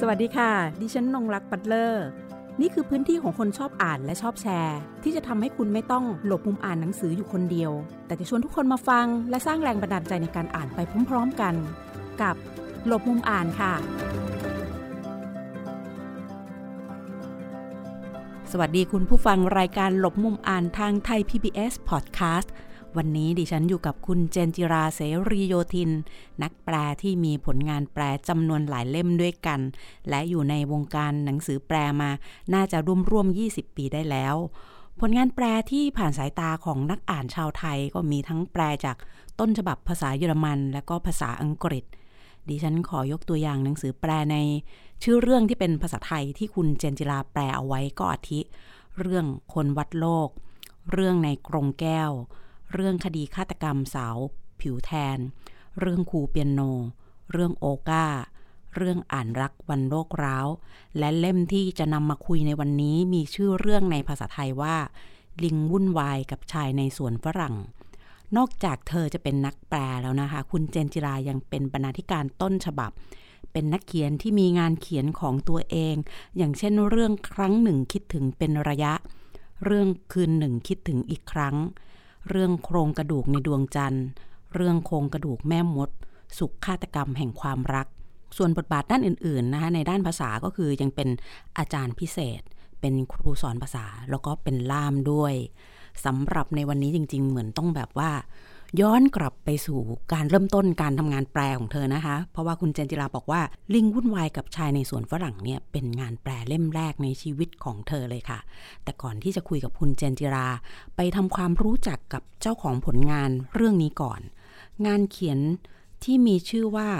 สวัสดีค่ะ ดิฉันนงรักปัตเลอร์ นี่คือพื้นที่ของคนชอบอ่านและชอบแชร์ ที่จะทำให้คุณไม่ต้องหลบมุมอ่านหนังสืออยู่คนเดียว แต่จะชวนทุกคนมาฟัง และสร้างแรงบันดาลใจในการอ่านไปพร้อมๆกัน กับหลบมุมอ่านค่ะ สวัสดีคุณผู้ฟังรายการหลบมุมอ่านทางไทย PBS Podcast วันนี้ดิฉันอยู่กับคุณเจนจิราเสรีโยธิน นักแปลที่มีผลงานแปลจำนวนหลายเล่มด้วยกัน และอยู่ในวงการหนังสือแปลมา น่าจะร่วมร่วม 20 ปีได้แล้ว ผลงานแปลที่ผ่านสายตาของนักอ่านชาวไทยก็มีทั้งแปลจากต้นฉบับภาษาเยอรมัน และก็ภาษาอังกฤษ ดิฉันขอยกตัวอย่างหนังสือแปลใน ชื่อเรื่องที่เป็นภาษาไทยที่คุณเจนจิราแปลเอาไว้ก็อาทิ เรื่องคนวัดโลก เรื่องในกรงแก้ว เรื่องคดีฆาตกรรมสาว ผิวแทน เรื่องครูเปียโน เรื่องโอกาเรื่องอ่านรักวันโรคร้าว และเล่มที่จะนำมาคุยในวันนี้มีชื่อเรื่องในภาษาไทยว่า ลิงวุ่นวายกับชายในสวนฝรั่ง นอกจากเธอจะเป็นนักแปลแล้วนะคะ คุณเจนจิรายังเป็นบรรณาธิการต้นฉบับ เป็นนักเขียนที่มีงานเขียนของตัวเอง อย่างเช่นเรื่องครั้งหนึ่งคิดถึงเป็นระยะ เรื่องคืนหนึ่งคิดถึงอีกครั้ง เรื่องโครงกระดูกในดวงจันทร์ เรื่องโครงกระดูกแม่มด สุขฆาตกรรมแห่งความรัก ส่วนบทบาทด้านอื่นๆนะคะในด้านภาษาก็คือยังเป็นอาจารย์พิเศษ เป็นครูสอนภาษาแล้วก็เป็นล่ามด้วยสำหรับในวันนี้จริง ๆ เหมือนต้องแบบว่า ย้อนกลับไปสู่การเริ่มต้นการทำงานแปลของเธอนะคะ เพราะว่าคุณเจนจิราบอกว่าลิงวุ่นวายกับชายในสวนฝรั่งเนี่ยเป็นงานแปลเล่มแรกในชีวิตของเธอเลยค่ะ แต่ก่อนที่จะคุยกับคุณเจนจิรา ไปทำความรู้จักกับเจ้าของผลงานเรื่องนี้ก่อน งานเขียนที่มีชื่อว่า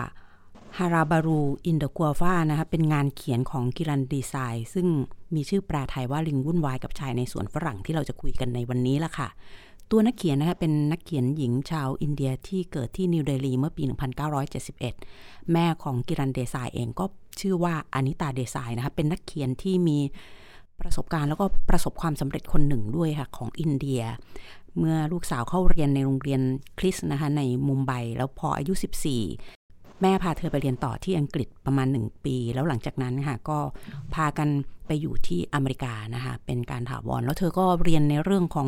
ฮาราบารูอินเดกัวฟานะคะเป็นงานเขียนของกิรันดีไซน์ซึ่งมีชื่อแปลไทยว่าลิงวุ่นวายกับชายในสวนฝรั่งที่เราจะคุยกันในวันนี้ละค่ะ ตัวนักเขียนนะคะเป็นนักเขียนหญิงชาวอินเดียที่เกิดที่นิวเดลีเมื่อปี 1971 แม่ของกิรันเดซายเองก็ชื่อว่าอานิตาเดซายนะคะเป็นนักเขียนที่มีประสบการณ์แล้วก็ประสบความสำเร็จคนหนึ่งด้วยค่ะของอินเดีย เมื่อลูกสาวเข้าเรียนในโรงเรียนคริสนะคะในมุมไบแล้วพออายุ 14 แม่พาเธอไปเรียนต่อที่อังกฤษประมาณ 1 ปี แล้วหลังจากนั้นค่ะก็พากันไปอยู่ที่อเมริกานะคะเป็นการถาวรแล้วเธอก็เรียนในเรื่องของ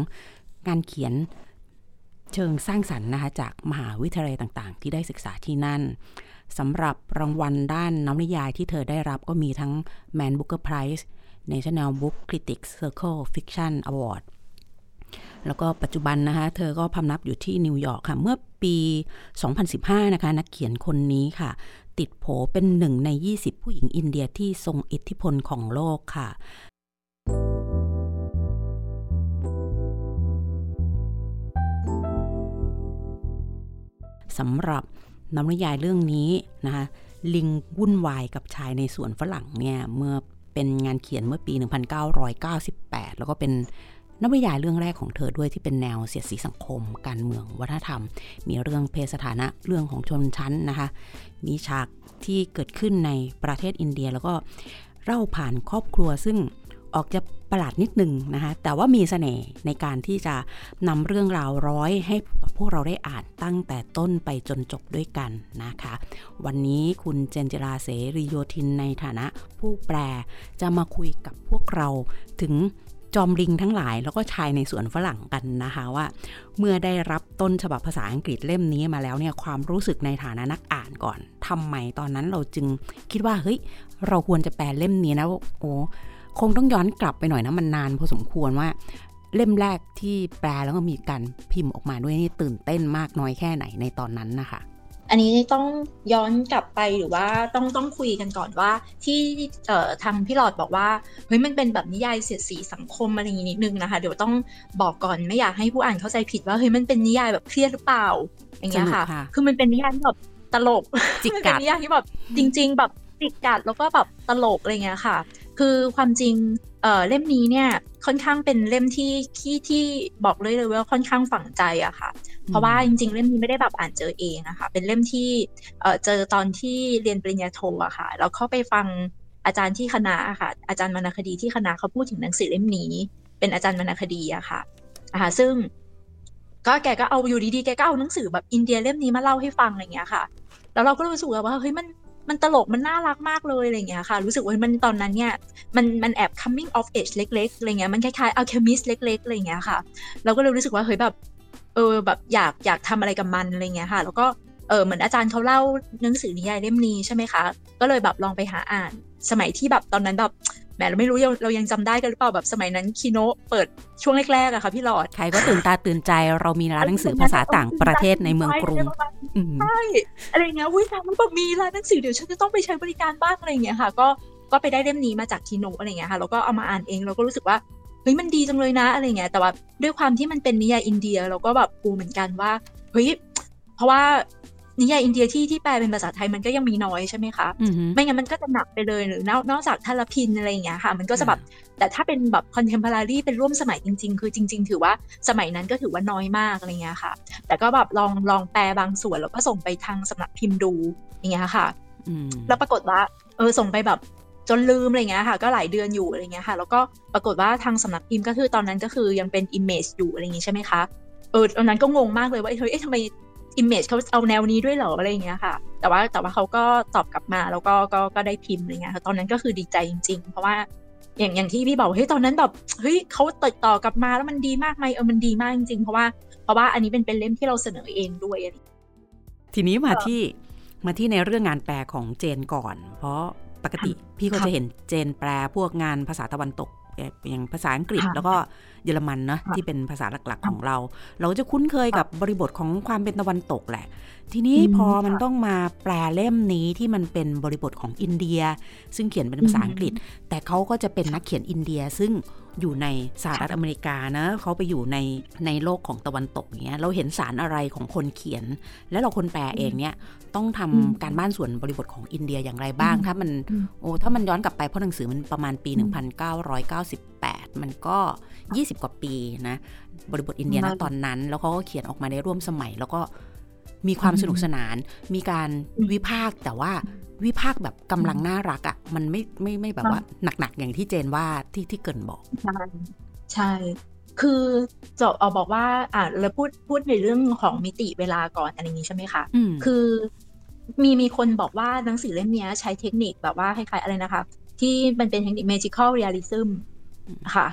การเขียนเชิงสร้างสรรค์นะคะจากมหาวิทยาลัยต่างๆ ที่ได้ศึกษาที่นั่นสำหรับรางวัลด้านนวนิยายที่เธอได้รับก็มีทั้ง Man Booker Prize National Book Critics Circle Fiction Award แล้วก็ปัจจุบันนะคะเธอก็พำนับอยู่ที่นิวยอร์กค่ะ เมื่อปี 2015 นะคะ นักเขียนคนนี้ค่ะ ติดโผเป็นหนึ่งใน 20 ผู้หญิงอินเดียที่ทรงอิทธิพลของโลกค่ะ สำหรับนวนิยายเรื่องนี้นะคะลิงวุ่นวายกับชายในสวนฝรั่งเนี่ยเมื่อเป็นงานเขียนเมื่อปี 1998 แล้วก็เป็นนวนิยายเรื่องแรกของเธอด้วยที่เป็นแนวเสียดสีสังคม การเมืองวัฒนธรรม มีเรื่องเพศสถานะเรื่องของชนชั้นนะคะมีฉากที่เกิดขึ้นในประเทศอินเดียแล้วก็เล่าผ่านครอบครัวซึ่ง ออกจะประหลาดนิดนึงนะคะ แต่ว่ามีสเสน่ห์ในการที่จะนำเรื่องราวร้อยให้พวกเราได้อ่านตั้งแต่ต้นไปจนจบด้วยกันนะคะ วันนี้คุณเจนจิราเสรีโยธินในฐานะ ผู้แปลจะมาคุยกับพวกเราถึงจอมลิงทั้งหลายแล้วก็ชายในสวนฝรั่งกันนะคะว่า เมื่อได้รับต้นฉบับภาษาอังกฤษเล่มนี้มาแล้วเนี่ยความรู้สึกในฐานะนักอ่านก่อนทำไมตอนนั้นเราจึงคิดว่าเฮ้ยเราควรจะแปลเล่มนี้นะโอ้ คงต้องย้อนกลับไปหน่อยนะมันนานพอสมควรว่าเล่มแรกที่แปลแล้วก็มีการพิมพ์ออกมาด้วยนี่ตื่นเต้นมากน้อยแค่ไหนในตอนนั้นนะคะ อันนี้ต้องย้อนกลับไปหรือว่าต้องต้องคุยกันก่อนว่า ที่เอ่อทางพี่หลอดบอกว่าเฮ้ยมันเป็นแบบนิยายเสียดสีสังคมอะไรอย่างนี้นิดนึงนะคะเดี๋ยวต้องบอกก่อนไม่อยากให้ผู้อ่านเข้าใจผิดว่าเฮ้ยมันเป็นนิยายแบบเครียดหรือเปล่าอย่างเงี้ยค่ะ คือมันเป็นนิยายแบบตลกจิกกัดนิยายที่แบบจริง ๆ แบบจิกกัดแล้วก็แบบตลกอะไรเงี้ยค่ะ คือความจริงเอ่อเล่มนี้เนี่ยค่อนข้างเป็นเล่มที่ที่ที่บอกเลยเลยว่าค่อนข้างฝังใจอะค่ะ เพราะว่าจริง ๆ เล่มนี้ไม่ได้แบบอ่านเจอเองนะคะเป็นเล่มที่เอ่อเจอตอนที่เรียนปริญญาโทอะค่ะแล้วเข้าไปฟังอาจารย์ที่คณะอะค่ะ อาจารย์วรรณคดีที่คณะเขาพูดถึงหนังสือเล่มนี้ เป็นอาจารย์วรรณคดีอะค่ะอ่าซึ่งก็แกก็เอาอยู่ดีๆแกก็เอาหนังสือแบบอินเดียเล่มนี้มาเล่าให้ฟังอะไรเงี้ยค่ะ แล้วเราก็รู้สึกว่าเฮ้ยมัน มันตลกมันน่ารักมากเลยอะไรเงี้ยค่ะ รู้สึกว่ามันตอนนั้นเนี่ยมันมันแอบ coming of age เล็กๆอะไรเงี้ยมันคล้ายๆ alchemist เล็กๆอะไรเงี้ยค่ะ เราก็เลยรู้สึกว่าเฮ้ยแบบเออแบบอยากอยากทำอะไรกับมันอะไรเงี้ยค่ะ แล้วก็เออเหมือนอาจารย์เขาเล่าหนังสือนิยายเล่มนี้ใช่ไหมคะ ก็เลยแบบลองไปหาอ่าน สมัยที่แบบตอนนั้นแบบแหมเราไม่รู้เรายังจำได้กันหรือเปล่าแบบสมัยนั้นคีโนเปิดช่วงแรกๆอะค่ะพี่หลอดใครก็ตื่นตาตื่นใจเรามีร้านหนังสือภาษาต่างประเทศในเมืองกรุง ใช่อะไรเงี้ยวุ้ยมันแบบมีร้านหนังสือเดี๋ยวฉันจะต้องไปใช้บริการบ้างอะไรเงี้ยค่ะ ก็ก็ไปได้เล่มนี้มาจากคีโนอะไรเงี้ยค่ะแล้วก็เอามาอ่านเองเราก็รู้สึกว่าเฮ้ยมันดีจังเลยนะอะไรเงี้ยแต่ว่าด้วยความที่มันเป็นนิยายอินเดียเราก็แบบกูเหมือนกันว่าเฮ้ยเพราะว่า นิยายอินเดียที่ที่แปลเป็นภาษาไทยมันก็ยังมีน้อยใช่ไหมคะ ไม่งั้นมันก็จะหนักไปเลยหรือนอกนอกจากทารพินอะไรอย่างเงี้ยค่ะ มันก็จะแบบแต่ถ้าเป็นแบบ contemporary เป็นร่วมสมัยจริง ๆ คือจริง ๆ ถือว่าสมัยนั้นก็ถือว่าน้อยมากอะไรเงี้ยค่ะ แต่ก็แบบลองลองแปลบางส่วนแล้วก็ส่งไปทางสำนักพิมพ์ดูอย่างเงี้ยค่ะแล้วปรากฏว่าเออส่งไปแบบจนลืมอะไรเงี้ยค่ะ ก็หลายเดือนอยู่อะไรเงี้ยค่ะ แล้วก็ปรากฏว่าทางสำนักพิมพ์ก็คือตอนนั้นก็คือยังเป็น image อยู่อะไรอย่างงี้ใช่ไหมคะเออตอนนั้นก็งงมากเลยว่าเฮ้ยทำไม อิมเมจเขาเอาแนวนี้ด้วยเหรออะไรอย่างเงี้ยค่ะ แต่ว่าแต่ว่าเขาก็ตอบกลับมาแล้วก็ก็ก็ได้พิมพ์อะไรเงี้ยค่ะตอนนั้นก็คือดีใจจริง ๆ เพราะว่าอย่างอย่างที่พี่บอกเฮ้ยตอนนั้นแบบเฮ้ยเขาติดต่อกลับมาแล้วมันดีมากไหมเออมันดีมากจริงๆเพราะว่าเพราะว่าอันนี้เป็นเป็นเล่มที่เราเสนอเองด้วยทีนี้มาที่มาที่ในเรื่องงานแปลของเจนก่อน เพราะปกติพี่ก็จะเห็นเจนแปลพวกงานภาษาตะวันตก อย่างภาษาอังกฤษแล้วก็เยอรมันนะที่เป็นภาษาหลักๆของเรา เราจะคุ้นเคยกับบริบทของความเป็นตะวันตกแหละ ทีนี้พอมันต้องมาแปลเล่มนี้ที่มันเป็นบริบทของอินเดีย ซึ่งเขียนเป็นภาษาอังกฤษ แต่เขาก็จะเป็นนักเขียนอินเดียซึ่งอยู่ในสหรัฐอเมริกานะเขาไปอยู่ในในโลกของตะวันตกเนี้ยเราเห็นสารอะไรของคนเขียน แล้วเราคนแปลเองเนี่ยต้องทำการบ้านส่วนบริบทของอินเดียอย่างไรบ้าง ถ้ามันโอ้ถ้ามันย้อนกลับไปเพราะหนังสือมันประมาณปี 1998 มันก็ 20 กว่าปีนะบริบทอินเดียนะตอนนั้น แล้วเขาก็เขียนออกมาได้ร่วมสมัยแล้วก็ มีความสนุกสนาน มีการวิพากษ์แต่ว่าวิพากษ์แบบกำลังน่ารักอะ่ะ มันไม่ไม่ไม่แบบว่าหนักๆอย่างที่เจนว่าที่ที่เกินบอก ใช่ใช่ คือจะเอาบอกว่าอ่าเราพูดพูดในเรื่องของมิติเวลาก่อนอะไรอย่างนี้ใช่ไหมคะคือมีมีคนบอกว่าหนังสือเล่มนี้ใช้เทคนิคแบบว่าคล้ายๆอะไรนะคะ ที่มันเป็นเทคนิค magical realism ค่ะ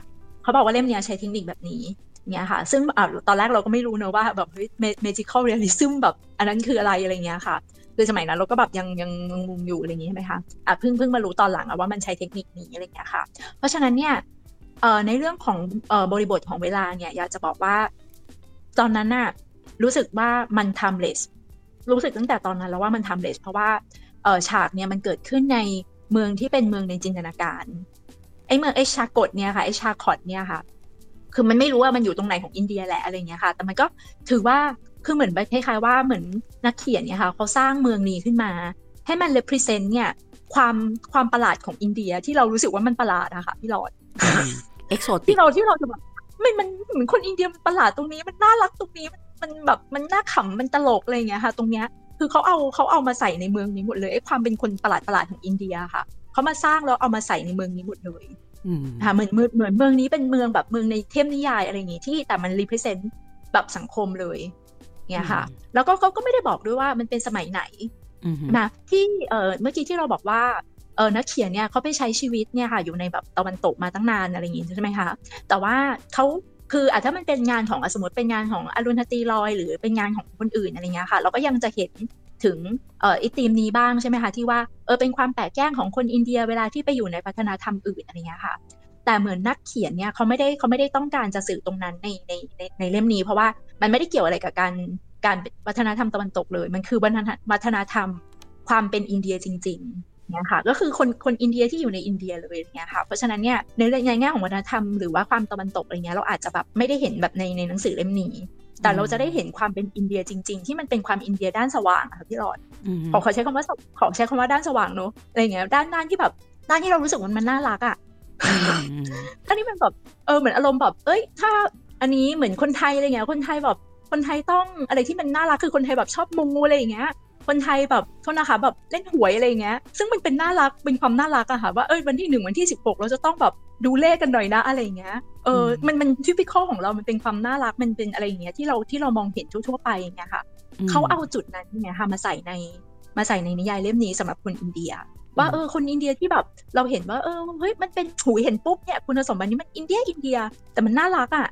เขาบอกว่าเล่มนี้ใช้เทคนิคแบบนี้ เนี่ยค่ะ ซึ่งอตอนแรกเราก็ไม่รู้เนอะว่าแบบ magical realism แบบอันนั้นคืออะไรอะไรเงี้ยค่ะคือสมัยนั้นเราก็แบบยังยังงงอยู่อะไรอย่างนี้ใช่ไหมคะอะเพิ่งเพิ่งมารู้ตอนหลังว่ามันใช้เทคนิคนี้อะไรเงี้ยค่ะ เพราะฉะนั้นเนี่ยในเรื่องของบริบทของเวลาเนี่ยอยากจะบอกว่า ตอนนั้นน่ะรู้สึกว่ามันทำเลสรู้สึกตั้งแต่ตอนนั้นแล้วว่ามันทำเลสเพราะว่าฉากเนี่ยมันเกิดขึ้นในเมืองที่เป็นเมืองในจินตนาการไอ้เมืองไอ้ชาคอตเนี่ยค่ะไอ้ชาคอตเนี่ยค่ะ คือมันไม่รู้ว่ามันอยู่ตรงไหนของอินเดียแหละอะไรเงี้ยค่ะ แต่มันก็ถือว่าคือเหมือนคล้ายๆว่าเหมือนนักเขียนเนี่ยค่ะเขาสร้างเมืองนี้ขึ้นมา ให้มัน represent เนี่ยความความประหลาดของอินเดียที่เรารู้สึกว่ามันประหลาดอะค่ะพี่หลอดเอ็กโซติที่เราที่เราจะแบบไม่มันเหมือนคนอินเดียมันประหลาดตรงนี้มันน่ารักตรงนี้มันมันแบบมันน่าขำมันตลกอะไรเงี้ยค่ะ ตรงเนี้ยคือเขาเอาเขาเอามาใส่ในเมืองนี้หมดเลยไอ้ความเป็นคนประหลาดประหลาดของอินเดียค่ะเขามาสร้างแล้วเอามาใส่ในเมืองนี้หมดเลย ค่ะเหมือนเหมือนเหมือนเมืองนี้เป็นเมืองแบบเมืองในเทพนิยายอะไรอย่างงี้ที่แต่มัน represent แบบสังคมเลยเนี่ยค่ะ แล้วก็เขาก็ไม่ได้บอกด้วยว่ามันเป็นสมัยไหนนะที่เออเมื่อกี้ที่เราบอกว่าเออนักเขียนเนี่ยเขาไปใช้ชีวิตเนี่ยค่ะอยู่ในแบบตะวันตกมาตั้งนานอะไรอย่างงี้ใช่ไหมคะแต่ว่าเขาคืออาจถ้ามันเป็นงานของสมมติเป็นงานของอรุณธตี รอย หรือเป็นงานของคนอื่นอะไรเงี้ยค่ะ เราก็ยังจะเห็น ถึงเอ่ออิตีมนี้บ้างใช่ไหมคะที่ว่าเออเป็นความแปลกแยกของคนอินเดียเวลาที่ไปอยู่ในพัฒนธรรมอื่นอะไรเงี้ยค่ะแต่เหมือนนักเขียนเนี่ยเขาไม่ได้เขาไม่ได้ต้องการจะสื่อตรงนั้นในในในในเล่มนี้ เพราะว่ามันไม่ได้เกี่ยวอะไรกับการการวัฒนธรรมตะวันตกเลย มันคือวัฒนธรรมความเป็นอินเดียจริงๆเนี่ยค่ะก็คือคนคนอินเดียที่อยู่ในอินเดียเลยเนี่ยค่ะเพราะฉะนั้นเนี่ยในในแง่ของวัฒนธรรมหรือว่าความตะวันตกอะไรเงี้ยเราอาจจะแบบไม่ได้เห็นแบบในในหนังสือเล่มนี้ แต่เราจะได้เห็นความเป็นอินเดียจริง ๆ ที่มันเป็นความอินเดียด้านสว่างค่ะพี่หลอดขอขอใช้คำว่าขอใช้คำว่าด้านสว่างเนอะอะไรเงี้ยด้านด้านที่แบบด้านที่เรารู้สึกมันมันน่ารักอะอันนี้มันแบบเออเหมือนอารมณ์แบบเอ้ย ถ้าอันนี้เหมือนคนไทยอะไรเงี้ยคนไทยแบบคนไทยต้องอะไรที่มันน่ารักคือคนไทยแบบชอบมูอะไรอย่างเงี้ย คนไทยแบบโทษนะคะแบบเล่นหวยอะไรอย่างเงี้ย ซึ่งมันเป็นน่ารักเป็นความน่ารักอะค่ะว่าเอ้ยวันที่หนึ่งวันที่สิบหกเราจะต้องแบบดูเลขกันหน่อยนะอะไรอย่างเงี้ยเออมันมันทิพิคอของเรามันเป็นความน่ารักมันเป็นอะไรอย่างเงี้ยที่เราที่เรามองเห็นทั่วๆไปอย่างเงี้ยค่ะเขาเอาจุดนั้นเนี่ยค่ะมาใส่ในมาใส่ในนิยายเล่มนี้สำหรับคนอินเดีย ว่าเออคนอินเดียที่แบบเราเห็นว่าเออเฮ้ยมันเป็นหูเห็นปุ๊บเนี่ยคุณสมบัตินี้มันอินเดียอินเดีย แต่มันน่ารักอะ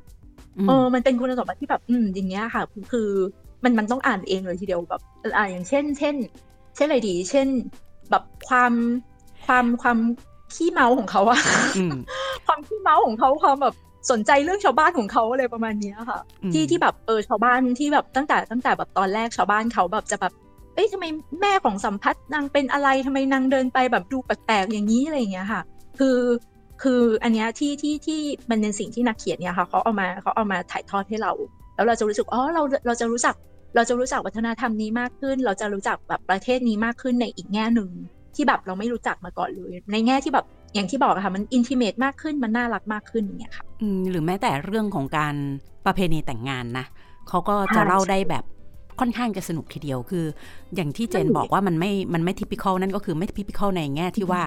เออมันเป็นคุณสมบัติที่แบบอืมอย่างเงี้ยค่ะ คือ มันมันต้องอ่านเองเลยทีเดียวแบบอ่าอย่างเช่น เช่น เช่นอะไรดี เช่น แบบความความความขี้เมาของเขาอะความขี้เมาของเขาความแบบสนใจเรื่องชาวบ้านของเขาอะไรประมาณนี้ค่ะ ที่ที่แบบเออชาวบ้านที่แบบตั้งแต่ตั้งแต่แบบตอนแรกชาวบ้านเขาแบบจะแบบเอ้ยทำไมแม่ของสัมพัทธ์นางเป็นอะไรทำไมนางเดินไปแบบดูแปลกๆอย่างนี้อะไรอย่างเงี้ยค่ะ คือคืออันเนี้ยที่ที่ที่มันเป็นสิ่งที่นักเขียนเนี่ยค่ะเขาเอามาเขาเอามาถ่ายทอดให้เรา แล้วเราจะรู้สึกอ๋อเราเราจะรู้จัก เราจะรู้จักวัฒนธรรมนี้มากขึ้น เราจะรู้จักแบบประเทศนี้มากขึ้นในอีกแง่หนึ่งที่แบบเราไม่รู้จักมาก่อนเลย ในแง่ที่แบบอย่างที่บอกค่ะมันอินทิเมตมากขึ้นมันน่ารักมากขึ้นอย่างเงี้ยค่ะหรือแม้แต่เรื่องของการประเพณีแต่งงานนะเขาก็จะเล่าได้แบบค่อนข้างจะสนุกทีเดียวคือ อย่างที่เจนบอกว่ามันไม่มันไม่ทิพิคอลนั่นก็คือไม่ทิพิคอลในแง่ที่ว่า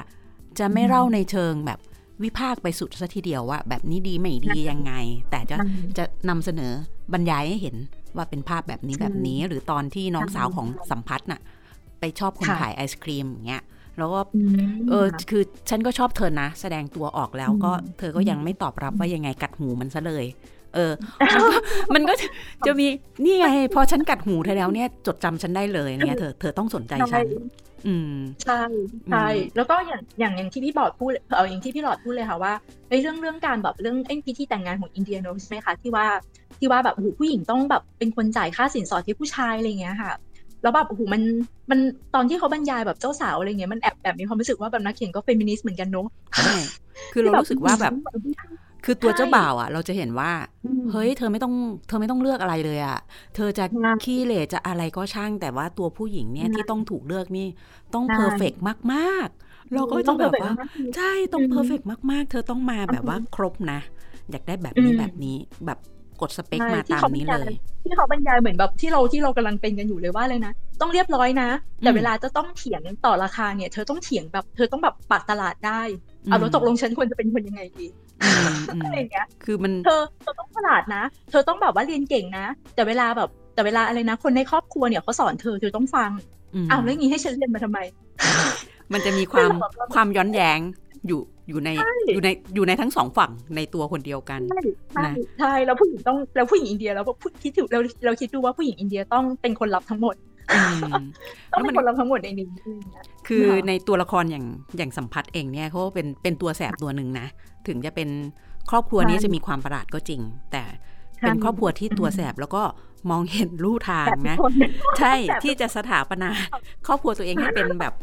จะไม่เล่าในเชิงแบบ วิพากษ์ไปสุดซะทีเดียวว่า แบบนี้ดีไม่ดียังไง แต่จะจะนำเสนอบรรยายให้เห็นว่าเป็นภาพแบบนี้แบบนี้ หรือตอนที่น้องสาวของสัมพัทธ์น่ะ ไปชอบคนขายไอศครีมอย่างเงี้ยแล้วก็เออคือฉันก็ชอบเธอนะ แสดงตัวออกแล้วก็เธอก็ยังไม่ตอบรับว่ายังไงกัดหูมันซะเลย เออ มันก็จะมีนี่ไงพอฉันกัดหูเธอแล้วเนี่ย จดจำฉันได้เลยเนี่ยเธอเธอต้องสนใจฉันอืม ใช่ใช่แล้วก็อย่างอย่างอย่างที่พี่บอดพูดเอออย่างที่พี่หลอดพูดเลยค่ะว่าในเรื่องเรื่องการแบบเรื่องไอ้พิธีแต่งงานของอินเดียเนอะใช่ไหมคะที่ว่าที่ว่าแบบหูผู้หญิงต้องแบบเป็นคนจ่ายค่าสินสอดที่ผู้ชายอะไรเงี้ยค่ะแล้วแบบโอ้โหมันมันตอนที่เขาบรรยายแบบเจ้าสาวอะไรเงี้ยมันแอบแบบมีความรู้สึกว่าแบบนักเขียนก็เฟมินิสต์เหมือนกันเนาะใช่คือเรารู้สึกว่าแบบ คือตัวเจ้าบ่าวอะ เราจะเห็นว่า เฮ้ย เธอไม่ต้อง เธอไม่ต้องเลือกอะไรเลยอะ เธอจะขี้เหร่จะอะไรก็ช่าง แต่ว่าตัวผู้หญิงเนี่ยที่ต้องถูกเลือกนี่ ต้อง perfect มากๆ เราก็จะแบบว่า ใช่ต้อง perfectมากๆ เธอต้องมาแบบว่าครบนะ อยากได้แบบนี้แบบนี้แบบกดสเปคมาตามนี้เลย ที่เขาบรรยายเหมือนแบบที่เราที่เรากำลังเป็นกันอยู่เลยว่าเลยนะ ต้องเรียบร้อยนะ แต่เวลาจะต้องเถียงต่อราคาเนี่ย เธอต้องเถียงแบบ เธอต้องแบบปากตลาดได้อ้าวแล้วตกลงฉันควรจะเป็นคนยังไงดี อะไรเงี้ย คือมันเธอเธอต้องฉลาดนะ เธอต้องแบบว่าเรียนเก่งนะ แต่เวลาแบบ แต่เวลาอะไรนะ คนในครอบครัวเนี่ยเขาสอนเธอเธอต้องฟังอ้าวแล้วงี้ให้ฉันเรียนมาทำไม มันจะมีความความย้อนแย้งอยู่อยู่ในอยู่ในอยู่ในทั้งสองฝั่งในตัวคนเดียวกันใช่ใช่แล้วผู้หญิงต้องแล้วผู้หญิงอินเดียแล้วพูดคิดถึงเราเราคิดดูว่าผู้หญิงอินเดียต้องเป็นคนรับทั้งหมด ต้องเป็นคนรับทั้งหมดในนี้คือในตัวละครอย่างอย่างสัมพัทธ์เองเนี่ยเขาเป็นเป็นตัวแสบตัวหนึ่งนะ ถึงจะเป็นครอบครัวนี้จะมีความประหลาดก็จริง แต่เป็นครอบครัวที่ตัวแสบแล้วก็มองเห็นลู่ทางนะ ใช่ที่จะสถาปนา ครอบครัวตัวเองให้เป็นแบบ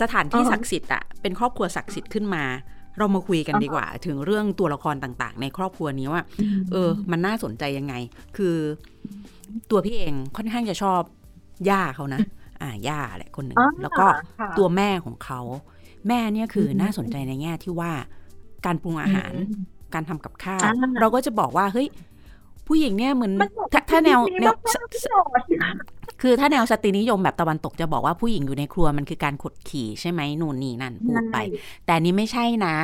สถานที่ศักดิ์สิทธิ์อะเป็นครอบครัวศักดิ์สิทธิ์ขึ้นมา เรามาคุยกันดีกว่า ถึงเรื่องตัวละครต่างๆ ในครอบครัวนี้ว่า เออ มันน่าสนใจยังไง คือ ตัวพี่เองค่อนข้างจะชอบ ย่าเขานะ อ่าย่าแหละคนหนึ่งแล้วก็ตัวแม่ของเขา แม่เนี่ยคือน่าสนใจในแง่ที่ว่า การปรุงอาหาร การทำกับข้าว เราก็จะบอกว่าเฮ้ยผู้หญิงเนี่ยเหมือนถ้าแนวแนวคือถ้าแนวสตรีนิยมแบบตะวันตกจะบอกว่าผู้หญิงอยู่ในครัวมันคือการขดขี่ใช่ไหมนู่นนี่นั่นพูดไป แต่นี้ไม่ใช่นะ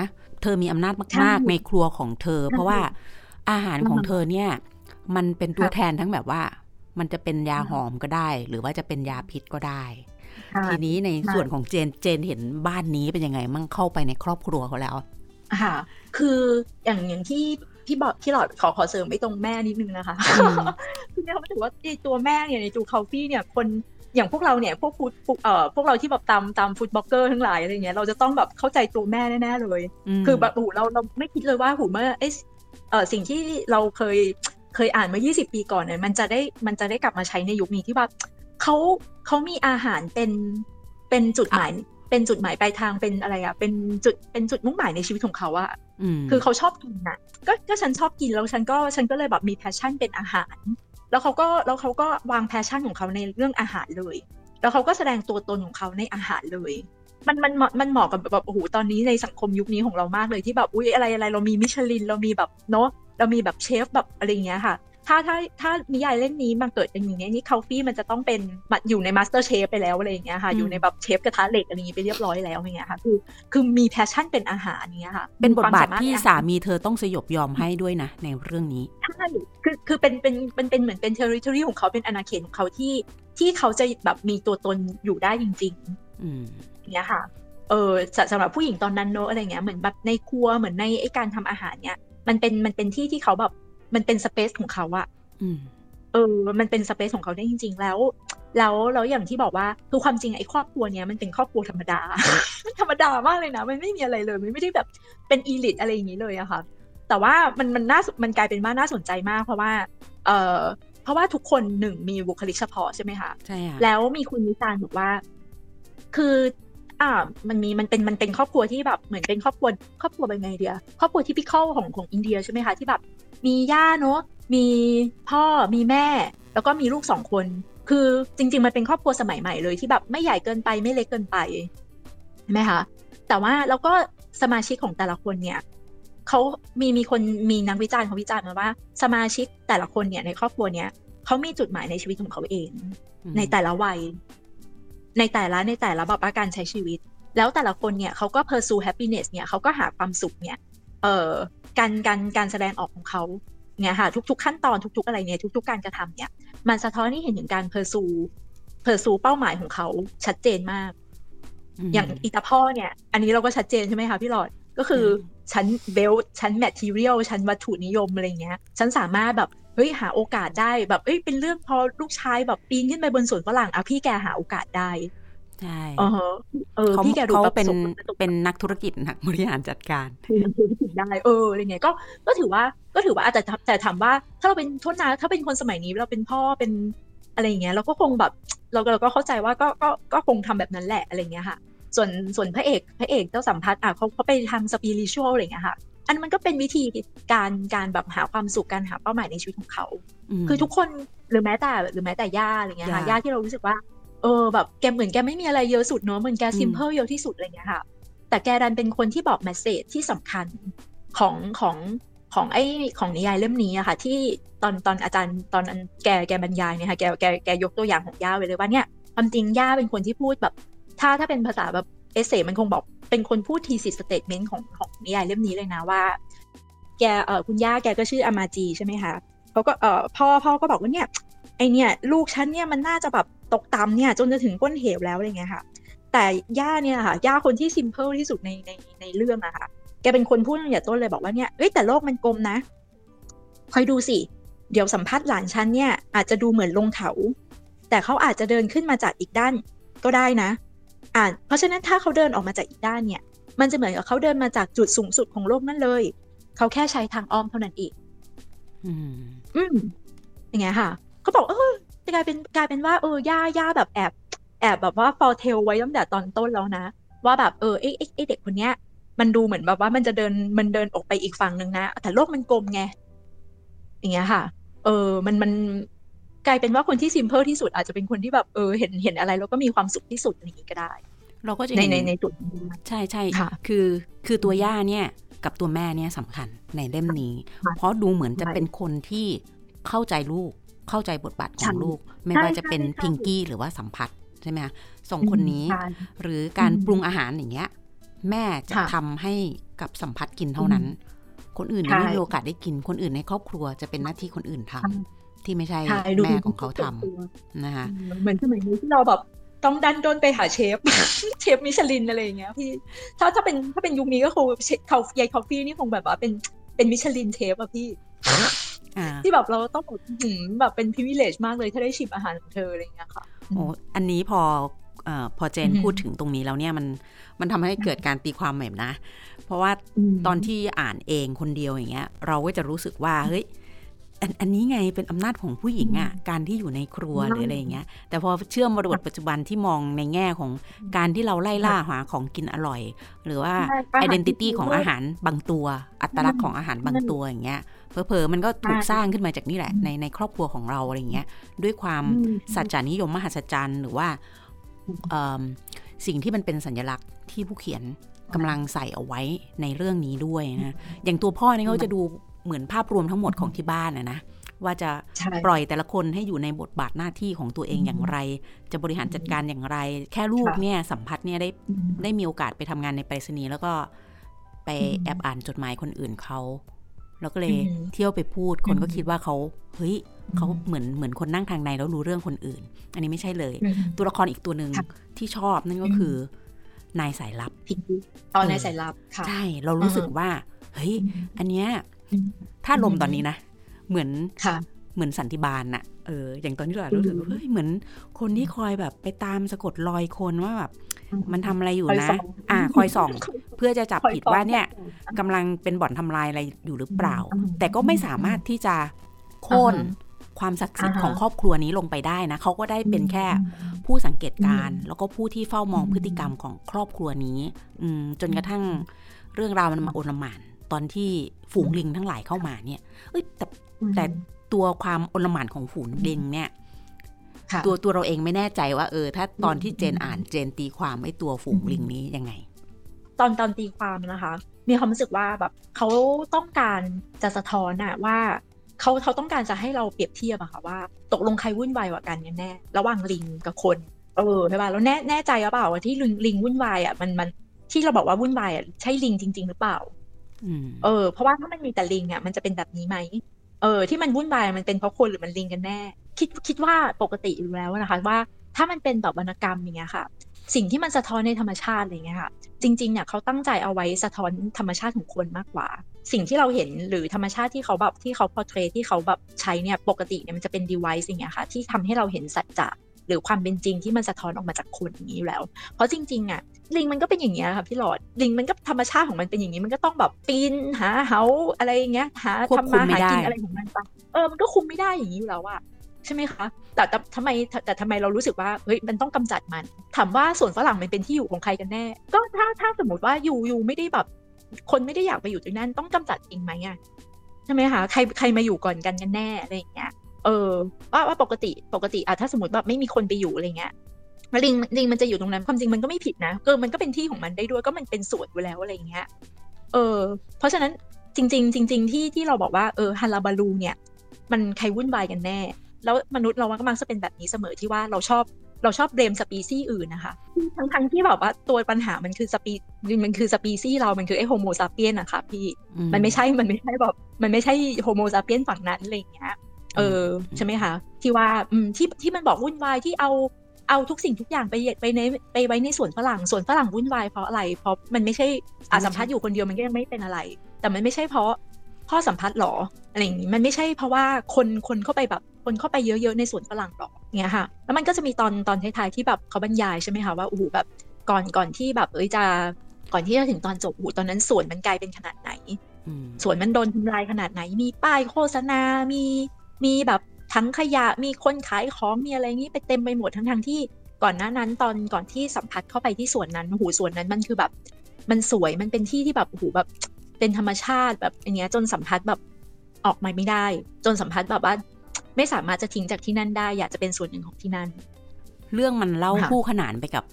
เธอมีอำนาจมาก ๆ ในครัวของเธอ เพราะว่าอาหารของเธอเนี่ย มันเป็นตัวแทนทั้งแบบว่า มันจะเป็นยาหอมก็ได้ หรือว่าจะเป็นยาพิษก็ได้ ทีนี้ในส่วนของเจนเจนเห็นบ้านนี้เป็นยังไงมั่งเข้าไปในครอบครัวเขาแล้วค่ะ คืออย่างอย่างที่พี่บอกพี่หลอดขอขอเสริมไปตรงแม่นิดนึงนะคะคือเนี่ยเขาถือว่าตัวแม่เนี่ยในจูคาฟี่เนี่ยคนอย่างพวกเราเนี่ยพวกฟูดเอ่อพวกเราที่แบบตามตามฟูดบล็อกเกอร์ทั้งหลายอะไรเงี้ยเราจะต้องแบบเข้าใจตัวแม่แน่ๆเลย คือแบบหูเราเราไม่คิดเลยว่าหูเมื่อเออสิ่งที่เราเคย เคยอ่านมา20 ปีก่อนเนี่ยมันจะได้มันจะได้กลับมาใช้ในยุคนี้ที่ว่าเขาเขามีอาหารเป็นเป็นจุดหมายเป็นจุดหมายปลายทางเป็นอะไรอะเป็นจุดเป็นจุดมุ่งหมายในชีวิตของเขาอะคือเขาชอบกินอะก็ก็ฉันชอบกินแล้วฉันก็ฉันก็เลยแบบมี passion เป็นอาหาร แล้วเขาก็แล้วเขาก็วาง passion ของเขาในเรื่องอาหารเลย แล้วเขาก็แสดงตัวตนของเขาในอาหารเลย มันมันมันเหมาะกับแบบโอ้โหตอนนี้ในสังคมยุคนี้ของเรามากเลยที่แบบอุ้ยอะไรอะไรเรามีมิชลินเรามีแบบเนาะเรามีแบบเชฟแบบอะไรเงี้ยค่ะ ถ้าถ้าถ้านิยายเล่มนี้มาเกิดเป็นอย่างนี้นี่กุลฟี่มันจะต้องเป็นอยู่ในมาสเตอร์เชฟไปแล้วอะไรอย่างเงี้ยค่ะ อยู่ในแบบเชฟกระทะเหล็กอะไรอย่างงี้ไปเรียบร้อยแล้วอย่างเงี้ยค่ะ คือคือมี passion เป็นอาหารเงี้ยค่ะ เป็นบทบาทที่สามีเธอต้องสยบยอมให้ด้วยนะในเรื่องนี้ใช่คือคือเป็นเป็นเป็นเป็นเหมือนเป็น territory ของเขาเป็นอาณาเขตของเขาที่ที่เขาจะแบบมีตัวตนอยู่ได้จริงๆอย่าง เงี้ยค่ะ เออสำหรับผู้หญิงตอนนั้นเนอะอะไรเงี้ยเหมือนแบบในครัวเหมือนในไอการทำอาหารเนี้ยมันเป็นมันเป็นที่ที่เขาแบบมันเป็นสเปซของเขาอะเออ มันเป็นสเปซของเขาได้จริง ๆ แล้ว แล้วแล้วอย่างที่บอกว่าคือความจริงไอ้ครอบครัวเนี้ยมันเป็นครอบครัวธรรมดา ธรรมดามากเลยนะ มันไม่มีอะไรเลยมันไม่ได้แบบเป็นอีลิตอะไรอย่างนี้เลยอะค่ะ แต่ว่ามันมันน่ามันกลายเป็นว่าน่าสนใจมาก เพราะว่า เออเพราะว่าทุกคนหนึ่งมีบุคลิกเฉพาะใช่ไหมคะใช่ค่ะแล้วมีคุณวิจารณ์บอกว่า คือ อ่า มันมีมันเป็นมันเป็นครอบครัวที่แบบเหมือนเป็นครอบครัวครอบครัวเป็นไงเดียครอบครัวที่พิคอลของของอินเดียใช่ไหมคะที่แบบ มีย่าเนาะมีพ่อมีแม่ แล้วก็มีลูกสองคน คือจริง ๆ มันเป็นครอบครัวสมัยใหม่เลยที่แบบไม่ใหญ่เกินไปไม่เล็กเกินไปใช่ไหมคะแต่ว่าแล้วก็สมาชิกของแต่ละคนเนี่ยเขามีมีคนมีนักวิจารณ์เขาวิจารณ์มาว่า สมาชิกแต่ละคนเนี่ยในครอบครัวเนี้ยเขามีจุดหมายในชีวิตของเขาเอง ในแต่ละวัย ในแต่ละในแต่ละแบบการใช้ชีวิต แล้วแต่ละคนเนี่ยเขาก็ pursue happiness เนี่ยเขาก็หาความสุขเนี่ยเอ่อการการการแสดงออกของเขาเนี่ยค่ะทุกๆ ขั้นตอนทุก ๆ อะไรเนี่ยทุก ๆ การกระทำเนี่ย มันสะท้อนให้เห็นถึงการ pursue pursue เป้าหมายของเขาชัดเจนมาก อย่างอีตาพ่อเนี่ย อันนี้เราก็ชัดเจนใช่ไหมคะพี่หลอดก็คือฉันเบลฉัน material ฉันวัตถุนิยมอะไรเงี้ย ฉันสามารถแบบ เฮ้ยหาโอกาสได้แบบเอ้ยเป็นเรื่องพอลูกชายแบบปีนขึ้นไปบนสวนฝรั่งอะพี่แกหาโอกาสได้ใช่เออพี่แกดูเขาเป็นเป็นนักธุรกิจนักบริหารจัดการเป็นนักธุรกิจได้เอออะไรเงี้ยก็ก็ถือว่าก็ถือว่าแต่แต่ถามว่า ถ้าเราเป็นทษนะถ้าเป็นคนสมัยนี้เราเป็นพ่อเป็นอะไรเงี้ยเราก็คงแบบเราเราก็เข้าใจว่าก็ก็ก็คงทำแบบนั้นแหละอะไรเงี้ยค่ะ ส่วนส่วนพระเอกพระเอกเจ้าสัมพัทธ์อะเขาเขาไปทางสปิริชวลอะไรเงี้ยค่ะ อันมันก็เป็นวิธีการการแบบหาความสุขการหาเป้าหมายในชีวิตของเขา คือทุกคนหรือแม้แต่หรือแม้แต่ย่าอะไรเงี้ยค่ะย่าที่เรารู้สึกว่าเออแบบแกเหมือนแกไม่มีอะไรเยอะสุดเนาะเหมือนแก simple เยอะที่สุดอะไรเงี้ยค่ะ แต่แกดันเป็นคนที่บอก message ที่สำคัญของของของไอ้ของนิยายเล่มนี้อะค่ะ ที่ตอนตอนอาจารย์ตอนนั้นแกแกบรรยายเนี่ยค่ะแกแกแกยกตัวอย่างของย่าไว้เลยว่าเนี่ยความจริงย่าเป็นคนที่พูดแบบ ถ้าถ้าเป็นภาษาแบบ essay มันคงบอกเป็นคนพูด thesis statement ของของนิยายเล่มนี้เลยนะว่า แกเออคุณย่าแกก็ชื่ออามาจีใช่ไหมคะเขาก็เออพ่อพ่อก็บอกว่าเนี่ยไอเนี่ยลูกฉันเนี่ยมันน่าจะแบบตกต่ำเนี่ย จนจะถึงก้นเหวแล้วอะไรเงี้ยค่ะ แต่ย่าเนี่ยค่ะย่าคนที่ simple ที่สุดในในในเรื่องอะค่ะ แกเป็นคนพูดตั้งแต่ต้นเลยบอกว่าเนี่ยเอ้ยแต่โลกมันกลมนะคอยดูสิเดี๋ยวสัมภาษณ์หลานฉันเนี่ยอาจจะดูเหมือนลงเขา แต่เขาอาจจะเดินขึ้นมาจากอีกด้านก็ได้นะ อ่าเพราะฉะนั้นถ้าเขาเดินออกมาจากอีกด้านเนี่ย มันจะเหมือนกับเขาเดินมาจากจุดสูงสุดของโลกนั่นเลย เขาแค่ใช้ทางอ้อมเท่านั้นเองอืมอืมอย่างเงี้ยค่ะ เขาบอกเออกลายเป็นกลายเป็นว่าเออย่าย่าแบบแอบแอบแบบว่า foretell ไว้ตั้งแต่ตอนต้นแล้วนะ ว่าแบบเออไอ้ไอ้เด็กคนเนี้ย มันดูเหมือนแบบว่ามันจะเดินมันเดินออกไปอีกฝั่งหนึ่งนะ แต่โลกมันกลมไงอย่างเงี้ยค่ะ เออมันมัน กลายเป็นว่าคนที่ซิมเพิลที่สุดอาจจะเป็นคนที่แบบเออเห็นเห็นอะไรแล้วก็มีความสุขที่สุดอย่างนี้ก็ได้ เราก็จะในในในจุดใช่ใช่ค่ะ คือคือตัวย่าเนี่ยกับตัวแม่เนี่ยสำคัญในเล่มนี้ เพราะดูเหมือนจะเป็นคนที่เข้าใจลูกเข้าใจบทบาทของลูก ไม่ว่าจะเป็นพิงกี้หรือว่าสัมผัสใช่ไหมคะสองคนนี้ หรือการปรุงอาหารอย่างเงี้ย แม่จะทำให้กับสัมปัทกินเท่านั้น คนอื่นไม่มีโอกาสได้กิน คนอื่นในครอบครัวจะเป็นหน้าที่คนอื่นทำ ที่ไม่ใช่แม่ของเขาทำนะคะเหมือนสมัยนี้ที่เราแบบต้องดั้นด้นไปหาเชฟ เชฟมิชลินอะไรอย่างเงี้ยพี่ถ้าถ้าเป็นถ้าเป็นยุคนี้ก็คงเขายายกุลฟี่นี่คงแบบว่าเป็นเป็นมิชลินเชฟอะพี่ที่แบบเราต้องแบบเป็น privilege มากเลยถ้าได้ชิมอาหารของเธออะไรเงี้ยค่ะโอ้อันนี้พออพอเจนพูดถึงตรงนี้แล้วเนี่ยมันมันทำให้เกิดการตีความใหม่นะ เพราะว่าตอนที่อ่านเองคนเดียวอย่างเงี้ย เราก็จะรู้สึกว่าเฮ้ย อันอันนี้ไงเป็นอำนาจของผู้หญิงอะ่ะการที่อยู่ในครัวหรืออะไรอย่างเงี้ย แต่พอเชื่อมบริบทปัจจุบันที่มองในแง่ของการที่เราไล่ล่าหาของกินอร่อย หรือว่า identity ของอาหารบางตัว อัตลักษณ์ของอาหารบางตัวอย่างเงี้ยเพอๆมันก็ถูกสร้างขึ้นมาจากนี่แหละ ในในครอบครัวของเราอะไรเงี้ย ด้วยความสัจจานิยมมหัศจรรย์ หรือว่าสิ่งที่มันเป็นสัญลักษณ์ที่ผู้เขียนกำลังใส่เอาไว้ในเรื่องนี้ด้วยนะ อย่างตัวพ่อเนี่ยเขาจะดู เหมือนภาพรวมทั้งหมดของที่บ้านนะนะว่าจะปล่อยแต่ละคนให้อยู่ในบทบาทหน้าที่ของตัวเองอย่างไร จะบริหารจัดการอย่างไร แค่ลูกเนี่ยสัมผัสเนี่ยได้ได้มีโอกาสไปทำงานในไปรษณีย์แล้วก็ไปแอบอ่านจดหมายคนอื่นเขาแล้วก็เลยเที่ยวไปพูดคนก็คิดว่าเขาเฮ้ยเขาเหมือนเหมือนคนนั่งทางในแล้วรู้เรื่องคนอื่น อันนี้ไม่ใช่เลย ตัวละครอีกตัวหนึ่งที่ชอบนั่นก็คือนายสายลับตอนนายสายลับค่ะใช่เรารู้สึกว่า เฮ้ย อันเนี้ย ถ้าลมตอนนี้นะ เหมือนเหมือนสันติบาลน่ะเอออย่างตอนที่เรารู้สึกเฮ้ยเหมือนคนที่คอยแบบไปตามสะกดรอยคนว่าแบบมันทำอะไรอยู่นะ อ่า คอยส่อง เพื่อจะจับผิดว่าเนี่ยกำลังเป็นบ่อนทำลายอะไรอยู่หรือเปล่า แต่ก็ไม่สามารถที่จะโค่นความศักดิ์สิทธิ์ของครอบครัวนี้ลงไปได้นะเขาก็ได้เป็นแค่ผู้สังเกตการแล้วก็ผู้ที่เฝ้ามองพฤติกรรมของครอบครัวนี้ อืจนกระทั่งเรื่องราวมันมาโอลหมาน ตอนที่ฝูงลิงทั้งหลายเข้ามาเนี่ย เอ้ยแต่แต่ตัวความโอลหมานของฝูงลิงเนี่ยตัวตัวเราเองไม่แน่ใจว่า เออ ถ้าตอนที่เจนอ่านเจนตีความไอ้ตัวฝูงลิงนี้ยังไง ตอนตอนตีความนะคะ มีความรู้สึกว่าแบบเขาต้องการจะสะท้อนอะว่าเขาเขาต้องการจะให้เราเปรียบเทียบอะค่ะว่า ตกลงใครวุ่นวายกว่ากันกันแน่ระหว่างลิงกับคนเออใช่ป่ะแล้วแน่แน่ใจหรือเปล่าว่าที่ลิงลิงวุ่นวายอะมันมันที่เราบอกว่าวุ่นวายอะใช่ลิงจริง ๆ หรือเปล่า เออ เพราะว่าถ้ามันมีแต่ลิงอะมันจะเป็นแบบนี้ไหมเออ ที่มันวุ่นวายมันเป็นเพราะคนหรือมันลิงกันแน่ คิดคิดว่าปกติอยู่แล้วนะคะ ว่าถ้ามันเป็นแบบวรรณกรรมอย่างเงี้ยค่ะ สิ่งที่มันสะท้อนในธรรมชาติอะไรเงี้ยค่ะ จริงๆเนี่ยเขาตั้งใจเอาไว้สะท้อนธรรมชาติของคนมากกว่า สิ่งที่เราเห็นหรือธรรมชาติที่เขาแบบที่เขาพอเทรที่เขาแบบใช้เนี่ยปกติเนี่ยมันจะเป็น device อย่างเงี้ยค่ะ ที่ทำให้เราเห็นสัจจะหรือความเป็นจริงที่มันสะท้อนออกมาจากคนอย่างนี้แล้ว เพราะจริงๆอะ ลิงมันก็เป็นอย่างเงี้ยค่ะพี่หลอดลิงมันก็ธรรมชาติของมันเป็นอย่างนี้มันก็ต้องแบบปีนหาเฮาอะไรเงี้ยหาทำมาหากินอะไรของมันไปเออมันก็คุมไม่ได้อย่างนี้อยู่แล้วอะใช่ไหมคะแต่ทำไมแต่ทำไมเรารู้สึกว่าเฮ้ยมันต้องกำจัดมัน ถามว่าส่วนฝรั่งมันเป็นที่อยู่ของใครกันแน่ ก็ถ้าถ้าสมมติว่าอยู่อยู่ไม่ได้แบบ คนไม่ได้อยากไปอยู่ตรงนั้นต้องกำจัดเองไหมอะใช่ไหมคะใครใครมาอยู่ก่อนกันกันแน่อะไรอย่างเงี้ยเออว่าว่าปกติปกติอะถ้าสมมติแบบไม่มีคนไปอยู่อะไรเงี้ย ลิงลิงมันจะอยู่ตรงนั้นความจริงมันก็ไม่ผิดนะก็มันก็เป็นที่ของมันได้ด้วยก็มันเป็นส่วนอยู่แล้วอะไรเงี้ยเออ เพราะฉะนั้นจริง ๆ จริง ๆ ที่ที่เราบอกว่าเออ Hullabaloo เนี่ย มันใครวุ่นวายกันแน่ แล้วมนุษย์เราก็มักจะเป็นแบบนี้เสมอที่ว่าเราชอบเราชอบ blame species อื่นนะคะ ทั้งทั้งที่แบบว่าตัวปัญหามันคือ spe- มันคือสปีซี่เรา มันคือไอ Homo sapiens อะค่ะพี่ มันไม่ใช่ มันไม่ใช่แบบ มันไม่ใช่ Homo sapiens ฝั่งนั้นอะไรอย่างเงี้ย เออใช่ไหมคะ ที่ว่าอืมที่ที่มันบอกวุ่นวายที่เอา เอาทุกสิ่งทุกอย่างไปไปในไปไว้ในส่วนฝรั่งส่วนฝรั่งวุ่นวายเพราะอะไร เพราะมันไม่ใช่อาสัมพัทธ์อยู่คนเดียวมันก็ยังไม่เป็นอะไร แต่มันไม่ใช่เพราะข้อสัมพัทธ์หรออะไรอย่างนี้มันไม่ใช่เพราะว่าคนคนเข้าไปแบบคนเข้าไปเยอะๆในส่วนฝรั่งหรอเงี้ยค่ะแล้วมันก็จะมีตอนตอนท้ายๆที่แบบเขาบรรยายใช่ไหมคะว่าโอ้โหแบบก่อนก่อนที่แบบเอ้ยจะก่อนที่จะถึงตอนจบโอ้โหตอนนั้นสวนมันกลายเป็นขนาดไหนสวนมันโดนทำลายขนาดไหน มีป้ายโฆษณา มีมีแบบ ทั้งขยะมีคนขายของมีอะไรงี้ไปเต็มไปหมดทั้งทางที่ก่อนหน้านั้นตอนก่อนที่สัมผัสเข้าไปที่สวนนั้นหูสวนนั้นมันคือแบบ มันสวยมันเป็นที่ที่แบบหูแบบเป็นธรรมชาติแบบอย่างเงี้ยจนสัมผัสแบบออกมาไม่ได้ จนสัมผัสแบบว่า ไม่สามารถจะทิ้งจากที่นั่นได้ อยากจะเป็นส่วนหนึ่งของที่นั่น เรื่องมันเล่าคู่ขนานไปกับ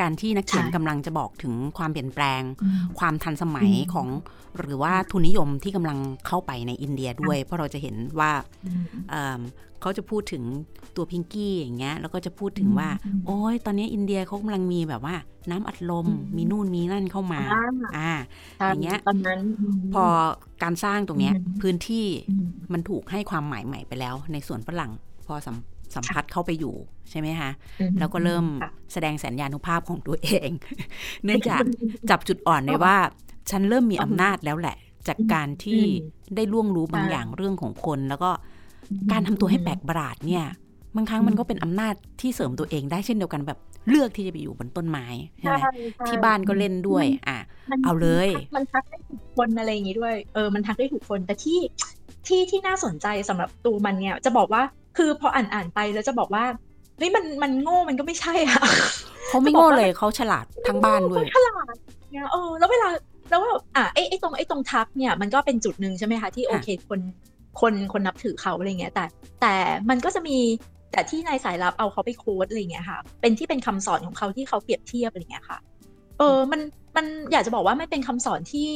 การที่นักเขียนกำลังจะบอกถึงความเปลี่ยนแปลง ความทันสมัยของหรือว่าทุนนิยมที่กำลังเข้าไปในอินเดียด้วย เพราะเราจะเห็นว่าเขาจะพูดถึงตัวพิงกี้อย่างเงี้ยแล้วก็จะพูดถึงว่า โอ้ยตอนนี้อินเดียเขากำลังมีแบบว่า น้ำอัดลมมีนู่นมีนั่นเข้ามาอ่าอย่างเงี้ยตอนนั้นพอการสร้างตรงเนี้ยพื้นที่มันถูกให้ความหมายใหม่ไปแล้ว ในส่วนฝรั่งพอ สัมสัมผัสเข้าไปอยู่ใช่ไหมคะแล้วก็เริ่มแสดงสัญญาณุภาพของตัวเอง เนื่องจากจับจุดอ่อนในว่า ฉันเริ่มมีอำนาจแล้วแหละ จากการที่ได้ล่วงรู้บางอย่างเรื่องของคน แล้วก็การทำตัวให้แปลกประหลาดเนี่ยบางครั้งมันก็เป็นอำนาจที่เสริมตัวเองได้เช่นเดียวกันแบบเลือกที่จะไปอยู่บนต้นไม้ใช่ไหมที่บ้านก็เล่นด้วย อะ เอาเลย มันทักได้ถูกคนอะไรอย่างนี้ด้วย เออ มันทักได้ถูกคน แต่ที่ที่ที่น่าสนใจสำหรับตัวมันเนี่ย จะบอกว่า คือพออ่านอ่านไปแล้วจะบอกว่าเฮ้ยมันมันโง่มันก็ไม่ใช่อะเขาไม่โง่เลยเขาฉลาดทั้งบ้านด้วยฉลาดเนี่ยเออแล้วเวลาแล้วว่าอะไอ้ไอ้ตรงไอ้ตรงทักเนี่ยมันก็เป็นจุดหนึ่งใช่ไหมคะที่โอเคคนคนคนนับถือเขาอะไรเงี้ยแต่ แต่มันก็จะมีแต่ที่นายสายลับเอาเขาไปโค้ดอะไรเงี้ยค่ะ เป็นที่เป็นคำสอนของเขาที่เขาเปรียบเทียบอะไรเงี้ยค่ะ เออมันมันอยากจะบอกว่าไม่เป็นคำสอนที่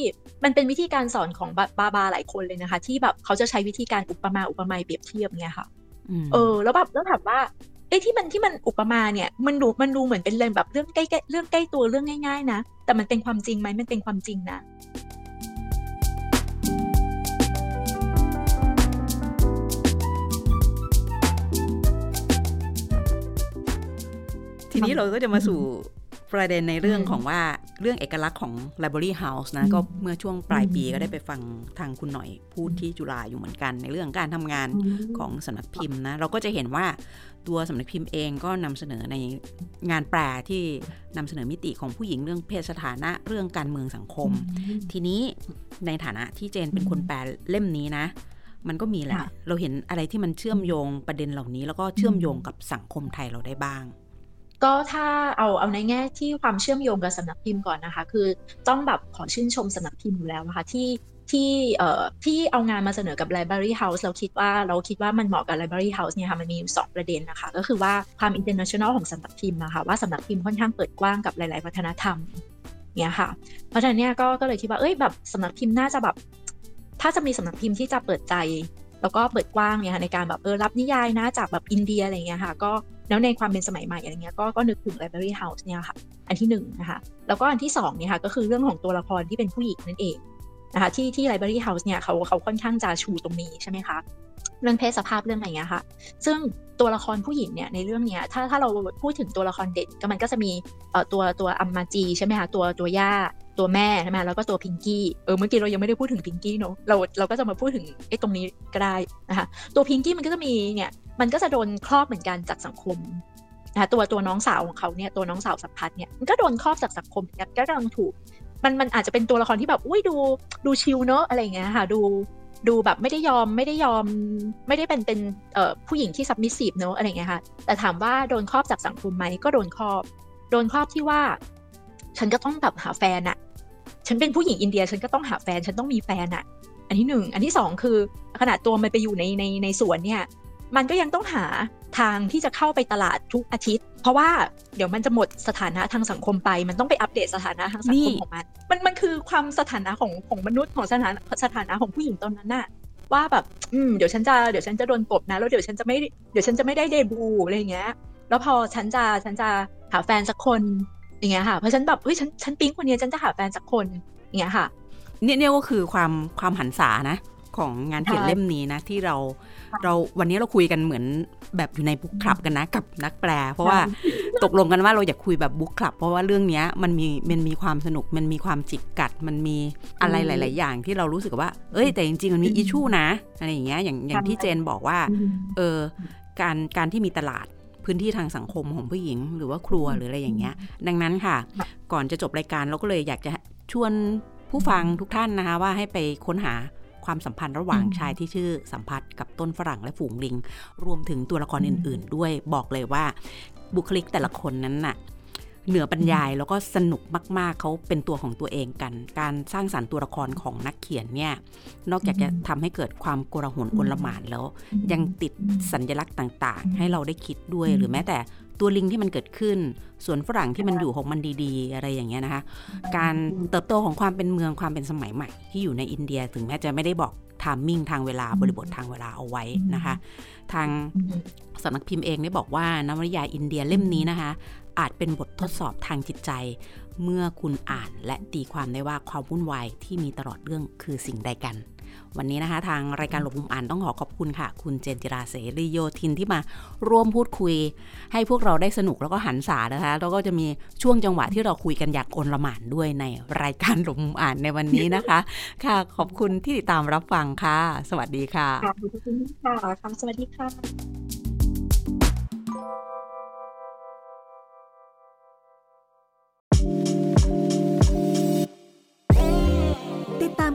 มันเป็นวิธีการสอนของบาบาหลายคนเลยนะคะ ที่แบบเขาจะใช้วิธีการอุปมาอุปไมยเปรียบเทียบเงี้ยค่ะ เออ แล้วแบบแล้วแบบว่าเอ้ที่มันที่มันอุปมาเนี่ย มันดูมันดูเหมือนเป็นเรื่องแบบเรื่องใกล้เรื่องใกล้ตัวเรื่องง่าย ๆ นะ แต่มันเป็นความจริงไหมมันเป็นความจริงนะทีนี้เราก็จะมาสู่ ประเด็นในเรื่องของว่าเรื่องเอกลักษณ์ของ Library House นะ ก็เมื่อช่วงปลายปีก็ได้ไปฟังทางคุณหน่อยพูดที่จุฬาอยู่เหมือนกัน ในเรื่องการทำงานของสำนักพิมพ์นะ เราก็จะเห็นว่าตัวสำนักพิมพ์เองก็นำเสนอในงานแปลที่นำเสนอมิติของผู้หญิงเรื่องเพศสถานะเรื่องการเมืองสังคม ทีนี้ในฐานะที่เจนเป็นคนแปลเล่มนี้นะมันก็มีแหละ เราเห็นอะไรที่มันเชื่อมโยงประเด็นเหล่านี้ แล้วก็เชื่อมโยงกับสังคมไทยเราได้บ้าง ก็ถ้าเอาเอาในแง่ที่ความเชื่อมโยงกับสำนักพิมพ์ก่อนนะคะ คือต้องแบบขอชื่นชมสำนักพิมพ์อยู่แล้วนะคะที่ที่เอ่อที่เอางานมาเสนอกับ Library House เราคิดว่าเราคิดว่ามันเหมาะกับ Library House เนี่ยค่ะมันมีอยู่สองประเด็นนะคะ ก็คือว่าความ international ของสำนักพิมพ์นะคะว่าสำนักพิมพ์ค่อนข้างเปิดกว้างกับหลาย ๆ วัฒนธรรมเนี่ยค่ะ เพราะฉะนั้นเนี่ยก็ก็เลยคิดว่าเอ้ยแบบสำนักพิมพ์น่าจะแบบ ถ้าจะมีสำนักพิมพ์ที่จะเปิดใจ แล้วก็เปิดกว้างเนี่ยในการแบบเออรับนิยายนะจากแบบอินเดียอะไรเงี้ยค่ะ ก็ แล้วในความเป็นสมัยใหม่อะไรเงี้ยก็ก็นึกถึง Library House เนี่ยค่ะ อันที่1นนะคะแล้วก็อันที่2เนี่ยค่ะก็คือเรื่องของตัวละครที่เป็นผู้หญิงนั่นเองนะคะที่ที่ Library House เนี่ยเขาเขาค่อนข้างจะชูตรงนี้ใช่ไหมคะเรื่องเพศสภาพเรื่องอะไรเงี้ยค่ะ ซึ่งตัวละครผู้หญิงเนี่ยในเรื่องเนี้ยถ้าถ้าเราพูดถึงตัวละครเด่นก็มันก็จะมีเอ่อตัวตัวอัมมาจีใช่ไหมคะตัวตัวย่าตัวแม่ใช่ไหมแล้วก็ตัวพิงกี้เออเมื่อกี้เรายังไม่ได้พูดถึงพิงกี้เนาะเราเราก็จะมาพูดถึงไอ้ตรงนี้ก็ได้นะคะตัวพิงกี้มันก็จะมีเนี่ย มันก็จะโดนครอบเหมือนกันจากสังคมนะคะตัวตัวน้องสาวของเขาเนี่ยตัวน้องสาวสัมพัฒเนี่ยมันก็โดนครอบจากสังคมก็กำลังถูก มันมันอาจจะเป็นตัวละครที่แบบอุ้ยดูดู chill เนอะอะไรเงี้ยค่ะดูดูแบบไม่ได้ยอมไม่ได้ยอมไม่ได้เป็นเป็นเออผู้หญิงที่ submissive เนอะอะไรเงี้ยค่ะแต่ถามว่าโดนครอบจากสังคมไหมก็โดนครอบ โดนครอบที่ว่า ฉันก็ต้องแบบหาแฟนอะฉันเป็นผู้หญิงอินเดีย ฉันก็ต้องหาแฟน ฉันต้องมีแฟนอะอันที่หนึ่งอันที่สองคือขนาดตัวมันไปอยู่ในในในสวนเนี่ย มันก็ยังต้องหาทางที่จะเข้าไปตลาดทุกอาทิตย์ เพราะว่าเดี๋ยวมันจะหมดสถานะทางสังคมไป มันต้องไปอัปเดตสถานะทางสังคมของมัน มันมันคือความสถานะของของมนุษย์ของสถานะสถานะของผู้หญิงตอนนั้นน่ะว่าแบบอืมเดี๋ยวฉันจะเดี๋ยวฉันจะโดนกบนะแล้วเดี๋ยวฉันจะไม่เดี๋ยวฉันจะไม่ได้เดบูอะไรอย่างเงี้ย แล้วพอฉันจะฉันจะหาแฟนสักคนอย่างเงี้ยค่ะเพราะฉันแบบเฮ้ยฉันฉันปิ๊งคนนี้ฉันจะหาแฟนสักคนอย่างเงี้ยค่ะเนี่ยเนี่ยก็คือความความหันษานะ ของงานเขียนเล่มนี้นะ ที่เรา เราวันนี้เราคุยกันเหมือนแบบอยู่ในบุ๊กคลับกันนะกับนักแปล เพราะว่าตกลงกันว่าเราอยากคุยแบบบุ๊กคลับ เพราะว่าเรื่องนี้มันมีมันมีความสนุกมันมีความจิกกัด มันมีอะไรหลาย ๆ อย่างที่เรารู้สึกว่า เอ้ย แต่จริง ๆ มันมีอิชูนะอะไรอย่างเงี้ยอย่างอย่างที่เจนบอกว่าเออการการที่มีตลาดพื้นที่ทางสังคมของผู้หญิง หรือว่าครัวหรืออะไรอย่างเงี้ย ดังนั้นค่ะ ก่อนจะจบรายการเราก็เลยอยากจะชวนผู้ฟังทุกท่านนะคะว่าให้ไปค้นหา ความสัมพันธ์ระหว่างชายที่ชื่อสัมพัทธ์กับต้นฝรั่งและฝูงลิง รวมถึงตัวละครอื่น ๆ ด้วยบอกเลยว่า บุคลิกแต่ละคนนั้นน่ะเหนือบรรยายแล้วก็สนุกมาก ๆ เขาเป็นตัวของตัวเองกัน การสร้างสารรค์ตัวละครของนักเขียนเนี่ย นอกจากจะทำให้เกิดความโกระหนกลหมานแล้ว ยังติดสัญลักษณ์ต่าง ๆ ให้เราได้คิดด้วยหรือแม้แต่ ตัวลิงที่มันเกิดขึ้น สวนฝรั่งที่มันอยู่ของมันดีๆ อะไรอย่างเงี้ยนะคะ การเติบโตของความเป็นเมืองความเป็นสมัยใหม่ที่อยู่ในอินเดียถึงแม้จะไม่ได้บอกทามมิ่งทางเวลาบริบททางเวลาเอาไว้นะคะ ทางสำนักพิมพ์เองได้บอกว่านวนิยายอินเดียเล่มนี้นะคะ อาจเป็นบททดสอบทางจิตใจ เมื่อคุณอ่านและตีความได้ว่าความวุ่นวายที่มีตลอดเรื่องคือสิ่งใดกัน วันนี้นะคะ ทางรายการหลบมุมอ่านต้องขอขอบคุณค่ะ คุณเจนจิราเสรีโยทินที่มาร่วมพูดคุย ให้พวกเราได้สนุกแล้วก็หันษานะคะ แล้วก็จะมีช่วงจังหวะที่เราคุยกันอยากอนละหมานด้วยในรายการหลบมุมอ่านในวันนี้นะคะ ค่ะ ขอบคุณที่ติดตามรับฟังค่ะ สวัสดีค่ะขอบคุณค่ะสวัสดีค่ะ